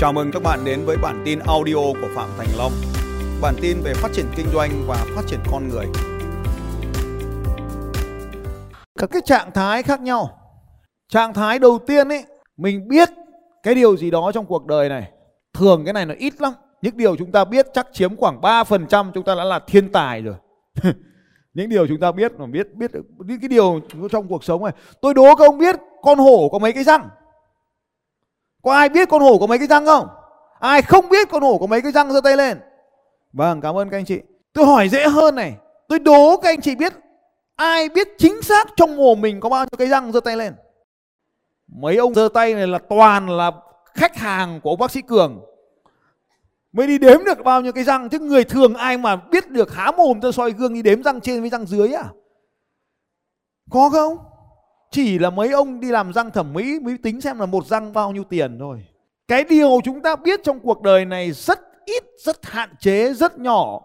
Chào mừng các bạn đến với bản tin audio của Phạm Thành Long. Bản tin về phát triển kinh doanh và phát triển con người. Các cái trạng thái khác nhau. Trạng thái đầu tiên ấy, mình biết cái điều gì đó trong cuộc đời này. Thường cái này nó ít lắm. Những điều chúng ta biết chắc chiếm khoảng 3% chúng ta đã là thiên tài rồi. những điều chúng ta biết mà biết biết những cái điều trong cuộc sống này. Tôi đố các ông biết con hổ có mấy cái răng? Có ai biết con hổ có mấy cái răng không? Ai không biết con hổ có mấy cái răng giơ tay lên. Vâng, cảm ơn các anh chị. Tôi hỏi dễ hơn này. Tôi đố các anh chị biết ai biết chính xác trong mồm mình có bao nhiêu cái răng giơ tay lên. Mấy ông giơ tay này là toàn là khách hàng của ông bác sĩ Cường. Mới đi đếm được bao nhiêu cái răng chứ người thường ai mà biết được há mồm ra soi gương đi đếm răng trên với răng dưới à? Có không? Chỉ là mấy ông đi làm răng thẩm mỹ mới tính xem là một răng bao nhiêu tiền thôi. Cái điều chúng ta biết trong cuộc đời này rất ít, rất hạn chế, rất nhỏ.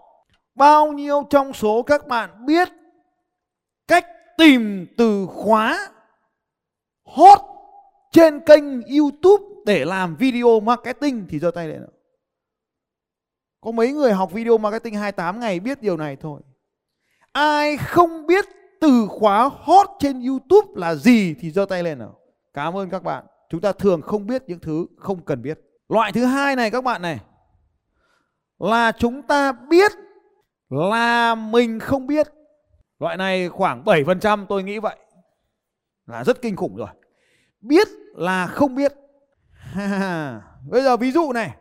Bao nhiêu trong số các bạn biết cách tìm từ khóa hot trên kênh YouTube để làm video marketing thì giơ tay lên. Có mấy người học video marketing 28 ngày biết điều này thôi. Ai không biết từ khóa hot trên YouTube là gì thì giơ tay lên nào. Cảm ơn các bạn. Chúng ta thường không biết những thứ không cần biết. Loại thứ hai này các bạn này, là chúng ta biết là mình không biết. Loại này khoảng 7% tôi nghĩ vậy. Là rất kinh khủng rồi. Biết là không biết. Bây giờ ví dụ này.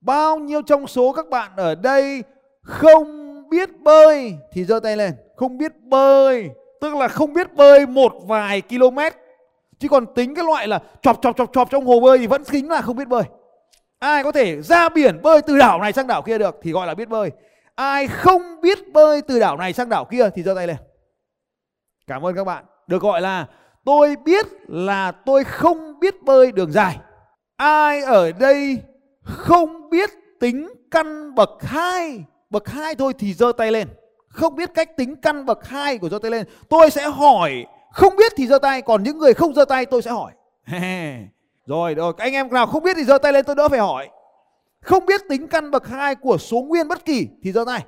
Bao nhiêu trong số các bạn ở đây không biết bơi thì giơ tay lên không biết bơi, tức là không biết bơi một vài km. Chứ còn tính cái loại là chọc chọc chọc chọc trong hồ bơi thì vẫn tính là không biết bơi. Ai có thể ra biển bơi từ đảo này sang đảo kia được thì gọi là biết bơi. Ai không biết bơi từ đảo này sang đảo kia thì giơ tay lên. Cảm ơn các bạn. Được gọi là, tôi biết là tôi không biết bơi đường dài. Ai ở đây không biết tính căn bậc hai, bậc 2 thôi thì giơ tay lên. Không biết cách tính căn bậc 2 của giơ tay lên. Tôi sẽ hỏi, không biết thì giơ tay, còn những người không giơ tay tôi sẽ hỏi. rồi, rồi, anh em nào không biết thì giơ tay lên tôi đỡ phải hỏi. Không biết tính căn bậc 2 của số nguyên bất kỳ thì giơ tay.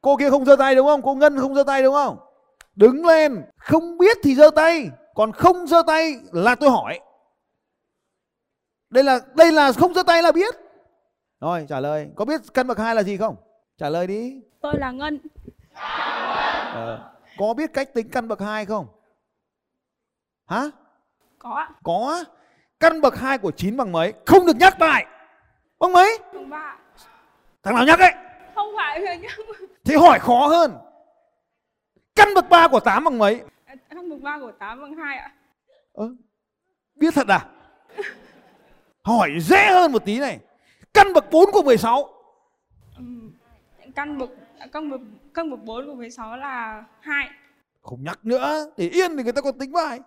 Cô kia không giơ tay đúng không? Cô Ngân không giơ tay đúng không? Đứng lên, không biết thì giơ tay, còn không giơ tay là tôi hỏi. Đây là đây là không giơ tay là biết. Rồi, trả lời. Có biết căn bậc hai là gì không? Trả lời đi. Tôi là Ngân. Ờ, có biết cách tính căn bậc 2 không? Hả? Có ạ. Có. Căn bậc 2 của 9 bằng mấy? Không được nhắc lại. Bằng mấy? Bằng ba. Thằng nào nhắc ấy? Không phải rồi nhá. Thì hỏi khó hơn. Căn bậc 3 của 8 bằng mấy? Căn bậc 3 của 8 bằng 2 ạ. Ờ, biết thật à? hỏi dễ hơn một tí này. Căn bậc 4 của 16 căn bậc căn bậc căn bậc 4 của 16 là 2. Không nhắc nữa, để yên thì người ta còn tính bài.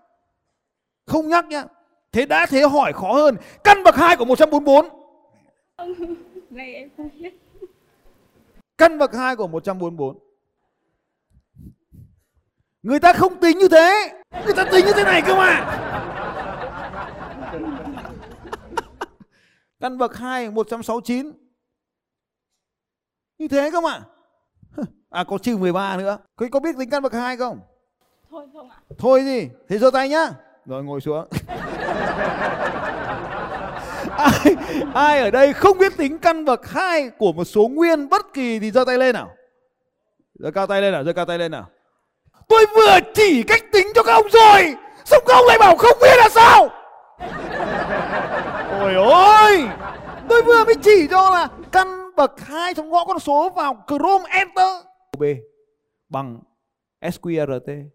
Không nhắc nhá. Thế đã thế hỏi khó hơn. Căn bậc 2 của 144. Này em không biết. Căn bậc 2 của 144. Người ta không tính như thế. Người ta tính như thế này cơ mà. Căn bậc 2 169 như thế không ạ? À có trừ 13 nữa. Có, có biết tính căn bậc 2 không? Thôi không ạ. Thôi gì? Thế giơ tay nhá. Rồi ngồi xuống. ai, ai ở đây không biết tính căn bậc 2 của một số nguyên bất kỳ thì giơ tay lên nào. Giơ cao tay lên nào, giơ cao tay lên nào. Tôi vừa chỉ cách tính cho các ông rồi. Sao các ông lại bảo không biết là sao? Ôi ôi Tôi vừa mới chỉ cho là căn bậc 2 trong gõ con số vào Chrome Enter. B bằng SQRT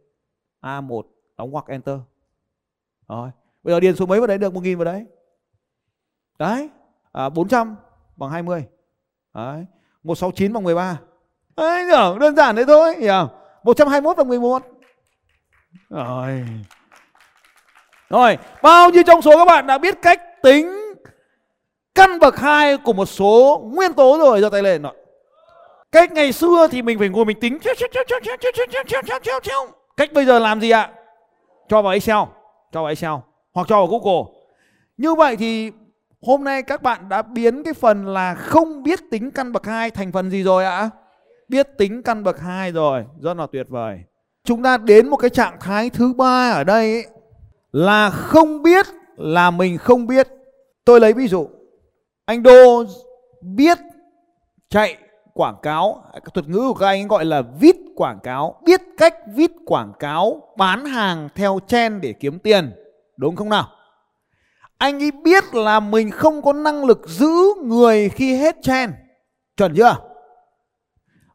A1 đóng ngoặc Enter. Rồi. Bây giờ điền số mấy vào đấy được 1.000 vào đấy. Đấy. À, 400 bằng 20. Đấy. 169 bằng 13. Đấy, hiểu, đơn giản thế thôi, hiểu. 121 bằng 11. Rồi. Rồi, bao nhiêu trong số các bạn đã biết cách tính căn bậc hai của một số nguyên tố rồi giơ tay lên rồi cách ngày xưa thì mình phải ngồi mình tính cách bây giờ làm gì ạ cho vào excel cho vào excel hoặc cho vào google như vậy thì Hôm nay các bạn đã biến cái phần là không biết tính căn bậc hai thành phần gì rồi ạ? Biết tính căn bậc hai rồi, rất là tuyệt vời. Chúng ta đến một cái trạng thái thứ ba ở đây ấy, là không biết là mình không biết. Tôi lấy ví dụ. Anh Đô biết chạy quảng cáo, thuật ngữ của các anh gọi là viết quảng cáo, biết cách viết quảng cáo bán hàng theo chen để kiếm tiền. Đúng không nào? Anh ấy biết là mình không có năng lực giữ người khi hết chen. Chuẩn chưa?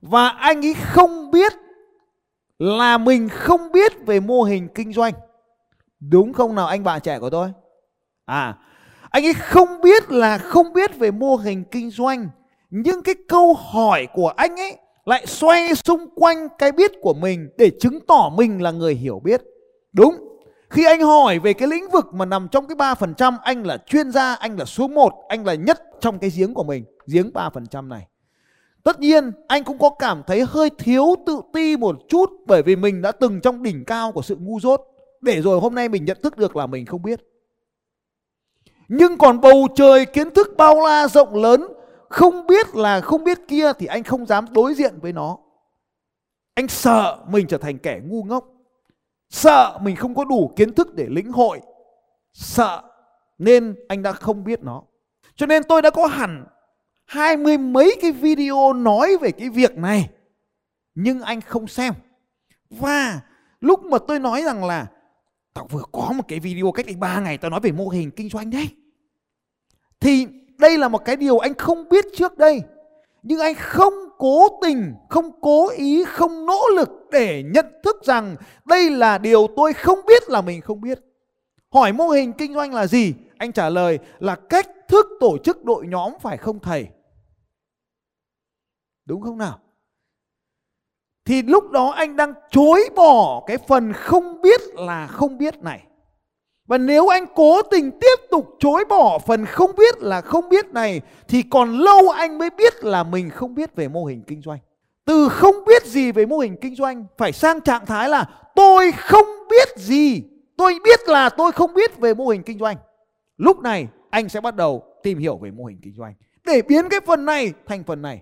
Và anh ấy không biết là mình không biết về mô hình kinh doanh. Đúng không nào anh bạn trẻ của tôi? À, anh ấy không biết là không biết về mô hình kinh doanh. Nhưng cái câu hỏi của anh ấy lại xoay xung quanh cái biết của mình để chứng tỏ mình là người hiểu biết. Đúng. Khi anh hỏi về cái lĩnh vực mà nằm trong cái 3%, anh là chuyên gia, anh là số 1, anh là nhất trong cái giếng của mình, giếng 3% này. Tất nhiên anh cũng có cảm thấy hơi thiếu tự ti một chút bởi vì mình đã từng trong đỉnh cao của sự ngu dốt. Để rồi hôm nay mình nhận thức được là mình không biết. Nhưng còn bầu trời kiến thức bao la rộng lớn, không biết là không biết kia thì anh không dám đối diện với nó. Anh sợ mình trở thành kẻ ngu ngốc. Sợ mình không có đủ kiến thức để lĩnh hội. Sợ nên anh đã không biết nó. Cho nên tôi đã có hẳn hai mươi mấy cái video nói về cái việc này. Nhưng anh không xem. Và lúc mà tôi nói rằng là, Tao vừa có một cái video cách đây 3 ngày tao nói về mô hình kinh doanh đấy. Thì đây là một cái điều anh không biết trước đây. Nhưng anh không cố tình, không cố ý, không nỗ lực để nhận thức rằng đây là điều tôi không biết là mình không biết. Hỏi mô hình kinh doanh là gì? Anh trả lời là cách thức tổ chức đội nhóm phải không thầy? Đúng không nào? Thì lúc đó anh đang chối bỏ cái phần không biết là không biết này. Và nếu anh cố tình tiếp tục chối bỏ phần không biết là không biết này thì còn lâu anh mới biết là mình không biết về mô hình kinh doanh. Từ không biết gì về mô hình kinh doanh phải sang trạng thái là tôi không biết gì. Tôi biết là tôi không biết về mô hình kinh doanh. Lúc này anh sẽ bắt đầu tìm hiểu về mô hình kinh doanh để biến cái phần này thành phần này.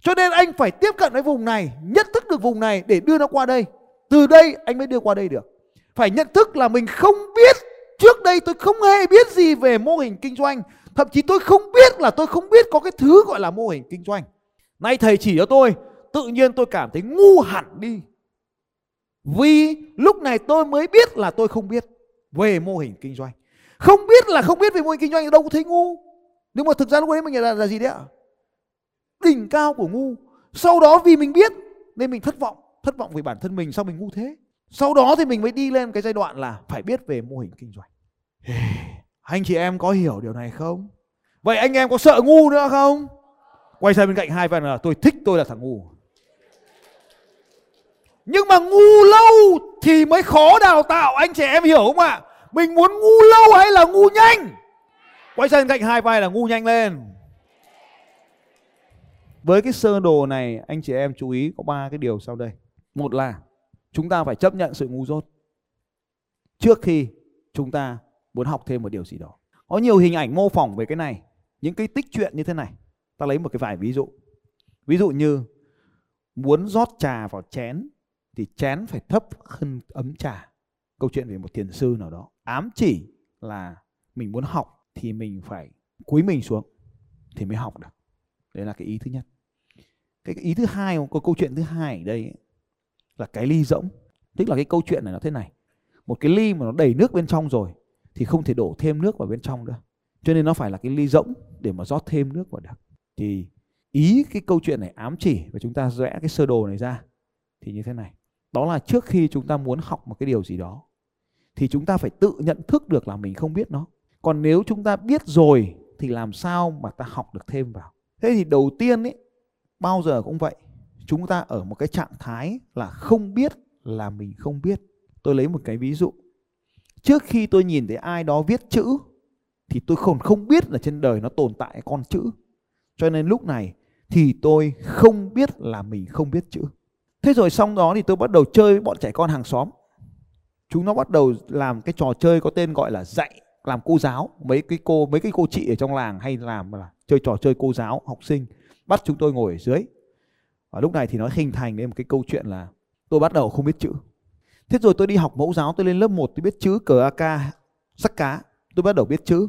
Cho nên anh phải tiếp cận với vùng này, nhận thức được vùng này để đưa nó qua đây. Từ đây anh mới đưa qua đây được phải nhận thức là mình không biết. Trước đây tôi không hề biết gì về mô hình kinh doanh. Thậm chí tôi không biết là tôi không biết có cái thứ gọi là mô hình kinh doanh. Nay thầy chỉ cho tôi tự nhiên tôi cảm thấy ngu hẳn đi. Vì lúc này tôi mới biết là tôi không biết về mô hình kinh doanh. Không biết là không biết về mô hình kinh doanh đâu có thấy ngu. Nhưng mà thực ra lúc đấy mình là, là gì đấy ạ? Đỉnh cao của ngu. Sau đó vì mình biết nên mình thất vọng. Thất vọng vì bản thân mình sao mình ngu thế? Sau đó thì mình mới đi lên cái giai đoạn là phải biết về mô hình kinh doanh. Anh chị em có hiểu điều này không? Vậy anh em có sợ ngu nữa không? Quay sang bên cạnh hai phần là, tôi thích tôi là thằng ngu. Nhưng mà ngu lâu thì mới khó đào tạo, anh chị em hiểu không ạ? Mình muốn ngu lâu hay là ngu nhanh? Quay sang bên cạnh hai vai là ngu nhanh lên. Với cái sơ đồ này, anh chị em chú ý có ba cái điều sau đây. Một là chúng ta phải chấp nhận sự ngu dốt trước khi chúng ta muốn học thêm một điều gì đó. Có nhiều hình ảnh mô phỏng về cái này, những cái tích chuyện như thế này. Ta lấy một cái vài ví dụ. Ví dụ như muốn rót trà vào chén thì chén phải thấp hơn ấm trà. Câu chuyện về một thiền sư nào đó. Ám chỉ là mình muốn học thì mình phải cúi mình xuống thì mới học được. Đấy là cái ý thứ nhất. Cái ý thứ hai, có câu chuyện thứ hai ở đây là cái ly rỗng. Tức là cái câu chuyện này nó thế này. Một cái ly mà nó đầy nước bên trong rồi thì không thể đổ thêm nước vào bên trong nữa. Cho nên nó phải là cái ly rỗng để mà rót thêm nước vào được. Thì ý cái câu chuyện này ám chỉ và chúng ta vẽ cái sơ đồ này ra thì như thế này. Đó là trước khi chúng ta muốn học một cái điều gì đó thì chúng ta phải tự nhận thức được là mình không biết nó. Còn nếu chúng ta biết rồi thì làm sao mà ta học được thêm vào? Thế thì đầu tiên ấy, bao giờ cũng vậy chúng ta ở một cái trạng thái là không biết là mình không biết. Tôi lấy một cái ví dụ. Trước khi tôi nhìn thấy ai đó viết chữ, thì tôi không không biết là trên đời nó tồn tại con chữ. Cho nên lúc này thì tôi không biết là mình không biết chữ. Thế rồi xong đó thì tôi bắt đầu chơi với bọn trẻ con hàng xóm. Chúng nó bắt đầu làm cái trò chơi có tên gọi là dạy, làm cô giáo. Mấy cái cô, mấy cái cô chị ở trong làng hay làm là chơi trò chơi cô giáo, học sinh. Bắt chúng tôi ngồi ở dưới và lúc này thì nó hình thành nên một cái câu chuyện là tôi bắt đầu không biết chữ. Thế rồi tôi đi học mẫu giáo, tôi lên lớp 1 tôi biết chữ cờ ak sắc cá. Tôi bắt đầu biết chữ.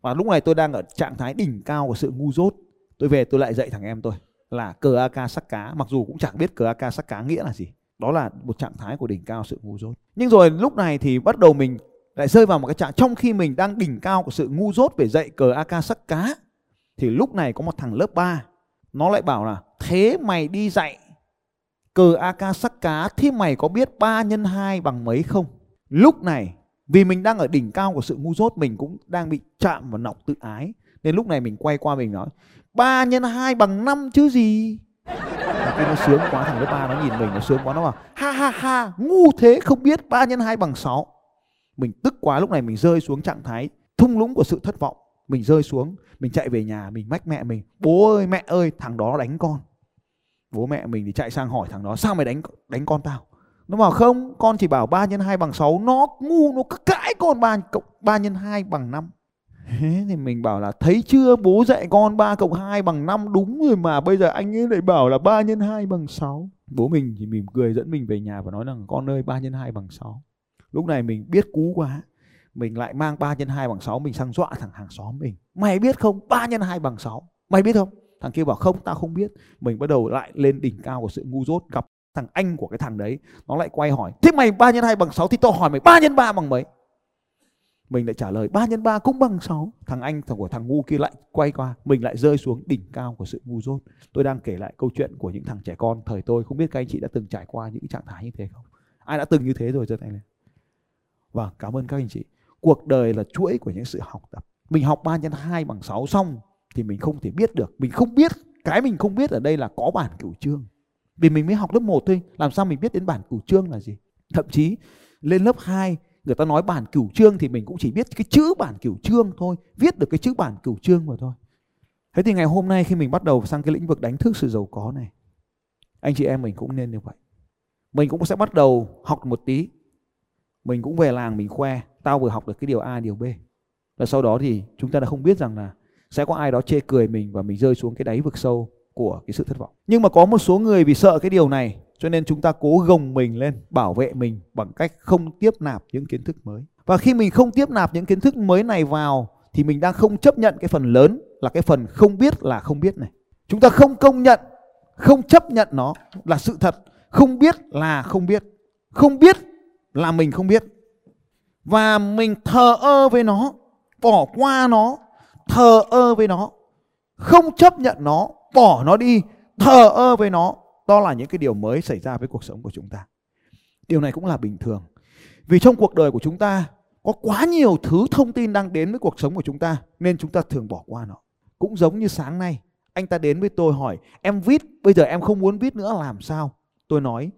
Và lúc này tôi đang ở trạng thái đỉnh cao của sự ngu dốt. Tôi về tôi lại dạy thằng em tôi là cờ ak sắc cá. Mặc dù cũng chẳng biết cờ ak sắc cá nghĩa là gì. Đó là một trạng thái của đỉnh cao sự ngu dốt. Nhưng rồi lúc này thì bắt đầu mình lại rơi vào một cái trạng, trong khi mình đang đỉnh cao của sự ngu dốt về dạy cờ ak sắc cá, thì lúc này có một thằng lớp 3 nó lại bảo là thế mày đi dạy. Cờ ak sắc cá thì mày có biết 3 nhân 2 bằng mấy không? Lúc này, vì mình đang ở đỉnh cao của sự ngu dốt, mình cũng đang bị chạm vào nọc tự ái. Nên lúc này mình quay qua mình nói 3 nhân 2 bằng 5 chứ gì? Thằng nó sướng quá, thằng lớp 3 nó nhìn mình, nó sướng quá, nó bảo, ha ha ha, ngu thế không biết 3 nhân 2 bằng 6 mình tức quá, lúc này mình rơi xuống trạng thái thung lũng của sự thất vọng. Mình rơi xuống, mình chạy về nhà, mình mách mẹ mình, bố ơi, mẹ ơi, thằng đó đánh con bố mẹ mình thì chạy sang hỏi thằng đó, sao mày đánh đánh con tao nó bảo, không, con chỉ bảo 3 nhân 2 bằng 6 nó ngu, nó cứ cãi con 3 cộng 3 nhân 2 bằng 5 Thế thì mình bảo là, thấy chưa, bố dạy con 3 cộng 2 bằng 5 đúng rồi mà, bây giờ anh ấy lại bảo là 3 nhân 2 bằng 6. Bố mình thì mỉm cười dẫn mình về nhà và nói rằng, con ơi 3 nhân 2 bằng 6. Lúc này mình biết cú quá. Mình lại mang 3 nhân 2 bằng 6 mình sang dọa thằng hàng xóm mình. Mày biết không 3 nhân 2 bằng 6. Mày biết không? Thằng kia bảo, không, tao không biết. Mình bắt đầu lại lên đỉnh cao của sự ngu dốt, gặp thằng anh của cái thằng đấy. Nó lại quay hỏi. Thế mày 3 nhân 2 bằng 6 thì tao hỏi mày 3 nhân 3 bằng mấy? mình lại trả lời 3 nhân 3 cũng bằng 6 thằng anh thằng của thằng ngu kia lại quay qua, mình lại rơi xuống đỉnh cao của sự ngu dốt tôi đang kể lại câu chuyện của những thằng trẻ con thời tôi, không biết các anh chị đã từng trải qua những trạng thái như thế không ai đã từng như thế rồi giơ tay lên và cảm ơn các anh chị cuộc đời là chuỗi của những sự học tập mình học 3 nhân 2 bằng 6 xong thì mình không thể biết được. Mình không biết, cái mình không biết ở đây là có bản cửu chương vì mình mới học lớp 1 thôi, làm sao mình biết đến bản cửu chương là gì? Thậm chí, lên lớp 2 người ta nói bản cửu chương thì mình cũng chỉ biết cái chữ bản cửu chương thôi, viết được cái chữ bản cửu chương mà thôi. Thế thì ngày hôm nay khi mình bắt đầu sang cái lĩnh vực đánh thức sự giàu có này, anh chị em mình cũng nên như vậy. Mình cũng sẽ bắt đầu học một tí. Mình cũng về làng mình khoe, tao vừa học được cái điều a, điều b. Và sau đó thì chúng ta đã không biết rằng là sẽ có ai đó chê cười mình và mình rơi xuống cái đáy vực sâu của cái sự thất vọng. Nhưng mà có một số người vì sợ cái điều này, cho nên chúng ta cố gồng mình lên, bảo vệ mình bằng cách không tiếp nạp những kiến thức mới. Và khi mình không tiếp nạp những kiến thức mới này vào, thì mình đang không chấp nhận cái phần lớn là cái phần không biết là không biết này. Chúng ta không công nhận, không chấp nhận nó là sự thật. Không biết là không biết. Không biết là mình không biết. Và mình thờ ơ với nó, bỏ qua nó thờ ơ với nó, không chấp nhận nó, bỏ nó đi, thờ ơ với nó. Đó là những cái điều mới xảy ra với cuộc sống của chúng ta. Điều này cũng là bình thường. Vì trong cuộc đời của chúng ta có quá nhiều thứ thông tin đang đến với cuộc sống của chúng ta, nên chúng ta thường bỏ qua nó. Cũng giống như sáng nay, anh ta đến với tôi hỏi, em viết, bây giờ em không muốn viết nữa, làm sao? Tôi nói,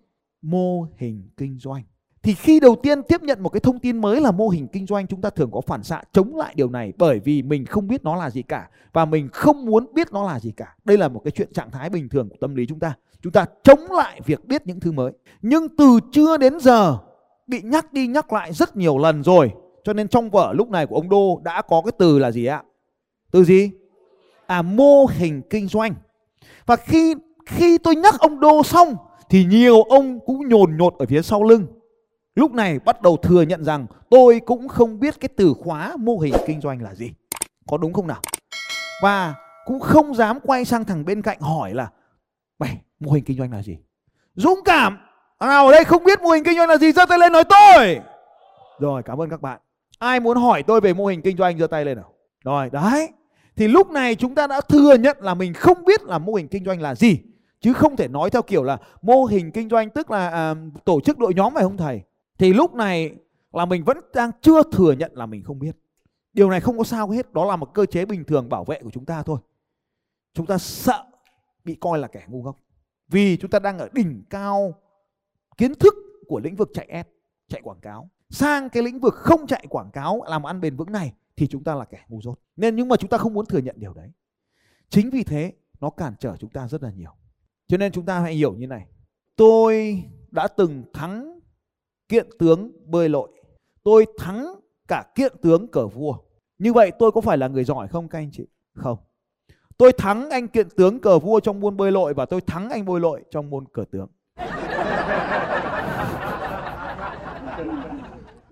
mô hình kinh doanh thì khi đầu tiên tiếp nhận một cái thông tin mới là mô hình kinh doanh, chúng ta thường có phản xạ chống lại điều này bởi vì mình không biết nó là gì cả và mình không muốn biết nó là gì cả. Đây là một cái chuyện trạng thái bình thường của tâm lý chúng ta. Chúng ta chống lại việc biết những thứ mới. Nhưng từ trưa đến giờ, bị nhắc đi nhắc lại rất nhiều lần rồi. Cho nên trong vở lúc này của ông đô đã có cái từ là gì ạ? Từ gì? À mô hình kinh doanh. Và khi khi tôi nhắc ông đô xong, thì nhiều ông cũng nhồn nhột ở phía sau lưng lúc này bắt đầu thừa nhận rằng tôi cũng không biết cái từ khóa mô hình kinh doanh là gì. Có đúng không nào? Và cũng không dám quay sang thằng bên cạnh hỏi là mày mô hình kinh doanh là gì? Dũng cảm. Nào ở đây không biết mô hình kinh doanh là gì giơ tay lên nói tôi. Rồi cảm ơn các bạn. Ai muốn hỏi tôi về mô hình kinh doanh giơ tay lên nào. Rồi đấy. Thì lúc này chúng ta đã thừa nhận là mình không biết là mô hình kinh doanh là gì chứ không thể nói theo kiểu là mô hình kinh doanh tức là à, tổ chức đội nhóm phải không thầy? Thì lúc này là mình vẫn đang chưa thừa nhận là mình không biết. Điều này không có sao hết, đó là một cơ chế bình thường bảo vệ của chúng ta thôi. Chúng ta sợ bị coi là kẻ ngu ngốc. Vì chúng ta đang ở đỉnh cao kiến thức của lĩnh vực chạy ad, chạy quảng cáo. Sang cái lĩnh vực không chạy quảng cáo, làm ăn bền vững này, thì chúng ta là kẻ ngu dốt. Nên nhưng mà chúng ta không muốn thừa nhận điều đấy. Chính vì thế, nó cản trở chúng ta rất là nhiều. Cho nên chúng ta hãy hiểu như này. Tôi đã từng thắng kiện tướng bơi lội tôi thắng cả kiện tướng cờ vua. Như vậy tôi có phải là người giỏi không, các anh chị? Không. Tôi thắng anh kiện tướng cờ vua trong môn bơi lội và tôi thắng anh bơi lội trong môn cờ tướng.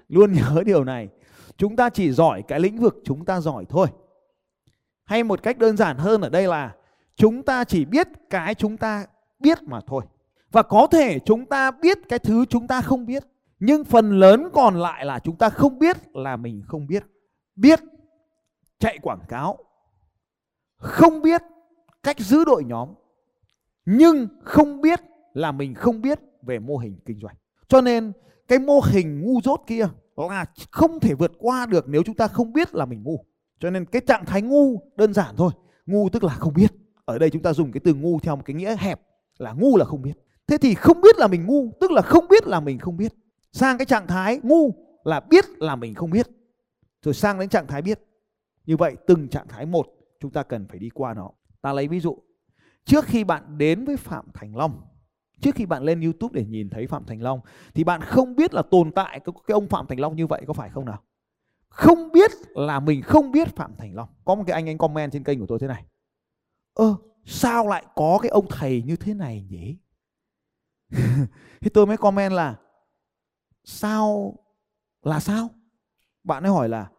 Luôn nhớ điều này. Chúng ta chỉ giỏi cái lĩnh vực chúng ta giỏi thôi. Hay một cách đơn giản hơn ở đây là chúng ta chỉ biết cái chúng ta biết mà thôi. Và có thể chúng ta biết cái thứ chúng ta không biết. Nhưng phần lớn còn lại là chúng ta không biết là mình không biết. Biết chạy quảng cáo. Không biết cách giữ đội nhóm. Nhưng không biết là mình không biết về mô hình kinh doanh. Cho nên cái mô hình ngu dốt kia là không thể vượt qua được nếu chúng ta không biết là mình ngu. Cho nên cái trạng thái ngu đơn giản thôi. Ngu tức là không biết. Ở đây chúng ta dùng cái từ ngu theo một cái nghĩa hẹp là ngu là không biết. Thế thì không biết là mình ngu tức là không biết là mình không biết. Sang cái trạng thái ngu là biết là mình không biết. Rồi sang đến trạng thái biết. Như vậy từng trạng thái một chúng ta cần phải đi qua nó. Ta lấy ví dụ. Trước khi bạn đến với Phạm Thành Long Trước khi bạn lên YouTube để nhìn thấy Phạm Thành Long thì bạn không biết là tồn tại cái, ông Phạm Thành Long như vậy có phải không nào? Không biết là mình không biết Phạm Thành Long. Có một cái anh anh comment trên kênh của tôi thế này. Ơ, sao lại có cái ông thầy như thế này nhỉ? thì tôi mới comment là sao là sao? Bạn ấy hỏi là,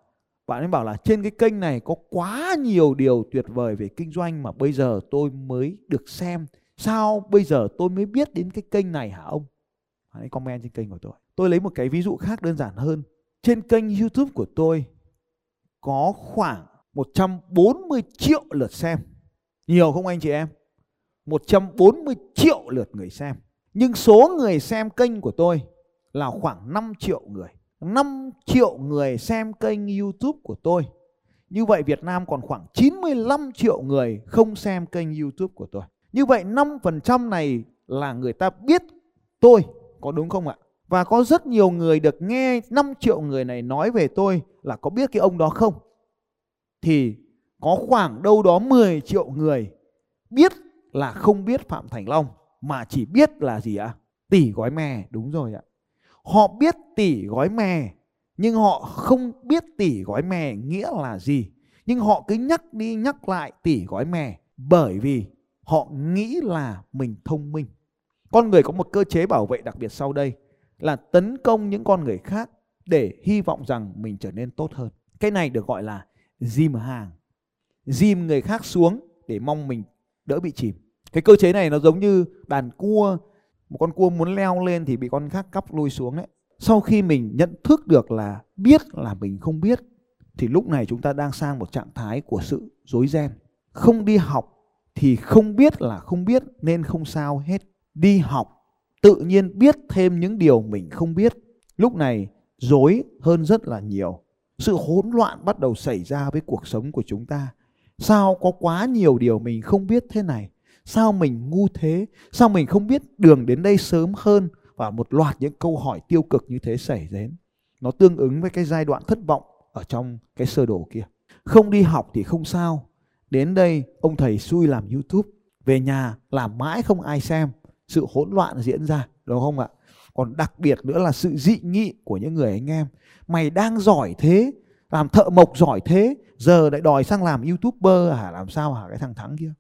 bạn ấy bảo là trên cái kênh này có quá nhiều điều tuyệt vời về kinh doanh mà bây giờ tôi mới được xem Sao bây giờ tôi mới biết đến cái kênh này hả ông? Hãy comment trên kênh của tôi. Tôi lấy một cái ví dụ khác đơn giản hơn. Trên kênh YouTube của tôi có khoảng 140 triệu lượt xem. Nhiều không anh chị em? 140 triệu lượt người xem. Nhưng số người xem kênh của tôi là khoảng 5 triệu người. 5 triệu người xem kênh YouTube của tôi. Như vậy Việt Nam còn khoảng 95 triệu người không xem kênh YouTube của tôi. Như vậy 5% này là người ta biết tôi, có đúng không ạ? Và có rất nhiều người được nghe 5 triệu người này nói về tôi là có biết cái ông đó không? Thì có khoảng đâu đó 10 triệu người biết là không biết Phạm Thành Long mà chỉ biết là gì ạ? Tỷ gói mè, đúng rồi ạ. Họ biết tỉ gói mè, nhưng họ không biết tỉ gói mè nghĩa là gì. Nhưng họ cứ nhắc đi nhắc lại tỉ gói mè bởi vì họ nghĩ là mình thông minh. Con người có một cơ chế bảo vệ đặc biệt sau đây là tấn công những con người khác để hy vọng rằng mình trở nên tốt hơn. Cái này được gọi là dìm hàng. Dìm người khác xuống để mong mình đỡ bị chìm. Cái cơ chế này nó giống như đàn cua một con cua muốn leo lên thì bị con khác cắp lui xuống đấy sau khi mình nhận thức được là biết là mình không biết, thì lúc này chúng ta đang sang một trạng thái của sự dối ren không đi học thì không biết là không biết nên không sao hết. Đi học tự nhiên biết thêm những điều mình không biết. Lúc này dối hơn rất là nhiều. Sự hỗn loạn bắt đầu xảy ra với cuộc sống của chúng ta. Sao có quá nhiều điều mình không biết thế này? Sao mình ngu thế? Sao mình không biết đường đến đây sớm hơn? Và một loạt những câu hỏi tiêu cực như thế xảy đến. Nó tương ứng với cái giai đoạn thất vọng ở trong cái sơ đồ kia. Không đi học thì không sao, Đến đây ông thầy xui làm YouTube, về nhà làm mãi không ai xem, sự hỗn loạn diễn ra, đúng không ạ? Còn đặc biệt nữa là sự dị nghị của những người anh em. Mày đang giỏi thế, làm thợ mộc giỏi thế, giờ lại đòi sang làm YouTuber hả? Làm sao hả cái thằng Thắng kia?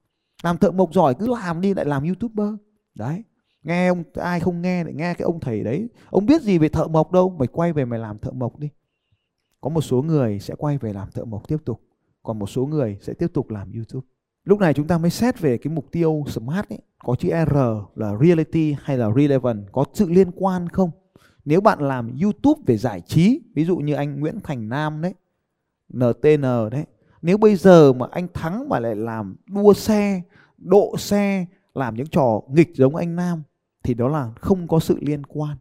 Làm thợ mộc giỏi cứ làm đi lại làm YouTuber. Đấy. Nghe ông ai không nghe lại nghe cái ông thầy đấy. Ông biết gì về thợ mộc đâu, mày quay về mày làm thợ mộc đi. Có một số người sẽ quay về làm thợ mộc tiếp tục còn một số người sẽ tiếp tục làm YouTube. Lúc này chúng ta mới xét về cái mục tiêu smart ấy, có chữ R là reality hay là relevant, có sự liên quan không? Nếu bạn làm YouTube về giải trí, ví dụ như anh Nguyễn Thành Nam đấy, NTN đấy, nếu bây giờ mà anh thắng mà lại làm đua xe, độ xe, làm những trò nghịch giống anh Nam thì đó là không có sự liên quan.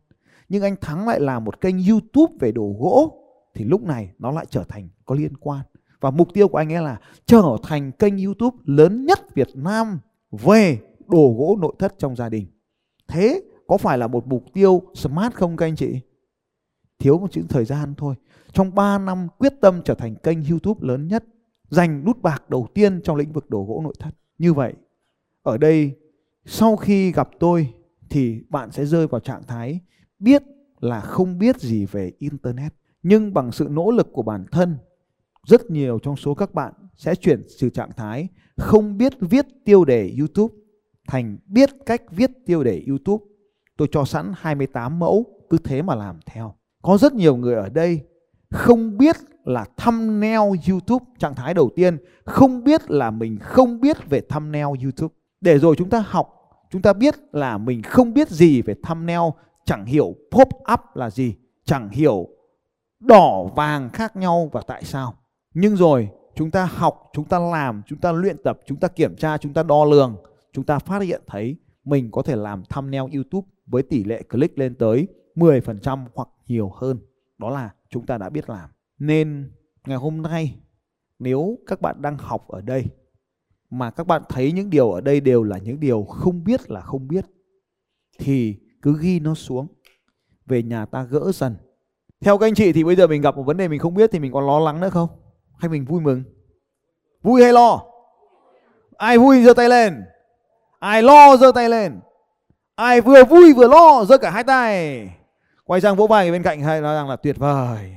Nhưng anh thắng lại làm một kênh YouTube về đồ gỗ thì lúc này nó lại trở thành có liên quan. Và mục tiêu của anh ấy là trở thành kênh YouTube lớn nhất Việt Nam về đồ gỗ nội thất trong gia đình. Thế có phải là một mục tiêu smart không các anh chị? Thiếu một chữ thời gian thôi. Trong 3 năm quyết tâm trở thành kênh YouTube lớn nhất, giành nút bạc đầu tiên trong lĩnh vực đồ gỗ nội thất. Như vậy, ở đây sau khi gặp tôi thì bạn sẽ rơi vào trạng thái biết là không biết gì về internet Nhưng bằng sự nỗ lực của bản thân, rất nhiều trong số các bạn sẽ chuyển từ trạng thái không biết viết tiêu đề YouTube thành biết cách viết tiêu đề YouTube. Tôi cho sẵn 28 mẫu, cứ thế mà làm theo. Có rất nhiều người ở đây không biết là thumbnail YouTube trạng thái đầu tiên, không biết là mình không biết về thumbnail YouTube. Để rồi chúng ta học, chúng ta biết là mình không biết gì về thumbnail, chẳng hiểu pop up là gì, chẳng hiểu đỏ vàng khác nhau và tại sao. Nhưng rồi chúng ta học, chúng ta làm, chúng ta luyện tập, chúng ta kiểm tra, chúng ta đo lường, chúng ta phát hiện thấy mình có thể làm thumbnail YouTube với tỷ lệ click lên tới 10% hoặc nhiều hơn. Đó là chúng ta đã biết làm. Nên ngày hôm nay nếu các bạn đang học ở đây mà các bạn thấy những điều ở đây đều là những điều không biết là không biết, thì cứ ghi nó xuống, về nhà ta gỡ dần. Theo các anh chị thì bây giờ mình gặp một vấn đề mình không biết thì mình còn lo lắng nữa không? Hay mình vui mừng? Vui hay lo? Ai vui giơ tay lên? Ai lo giơ tay lên? Ai vừa vui vừa lo giơ cả hai tay? Quay sang vỗ vai bên cạnh hay nói rằng là tuyệt vời.